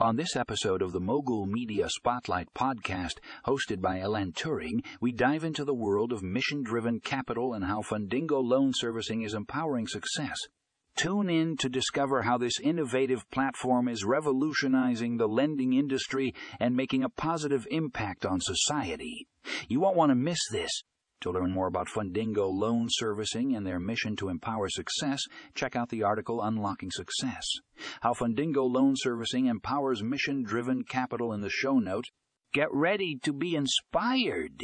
On this episode of the Mogul Media Spotlight podcast, hosted by Alan Turing, we dive into the world of mission driven capital and how Fundingo Loan Servicing is empowering success. Tune in to discover how this innovative platform is revolutionizing the lending industry and making a positive impact on society. You won't want to miss this. To learn more about Fundingo Loan Servicing and their mission to empower success, check out the article Unlocking Success. How Fundingo Loan Servicing empowers mission driven capital in the show notes. Get ready to be inspired.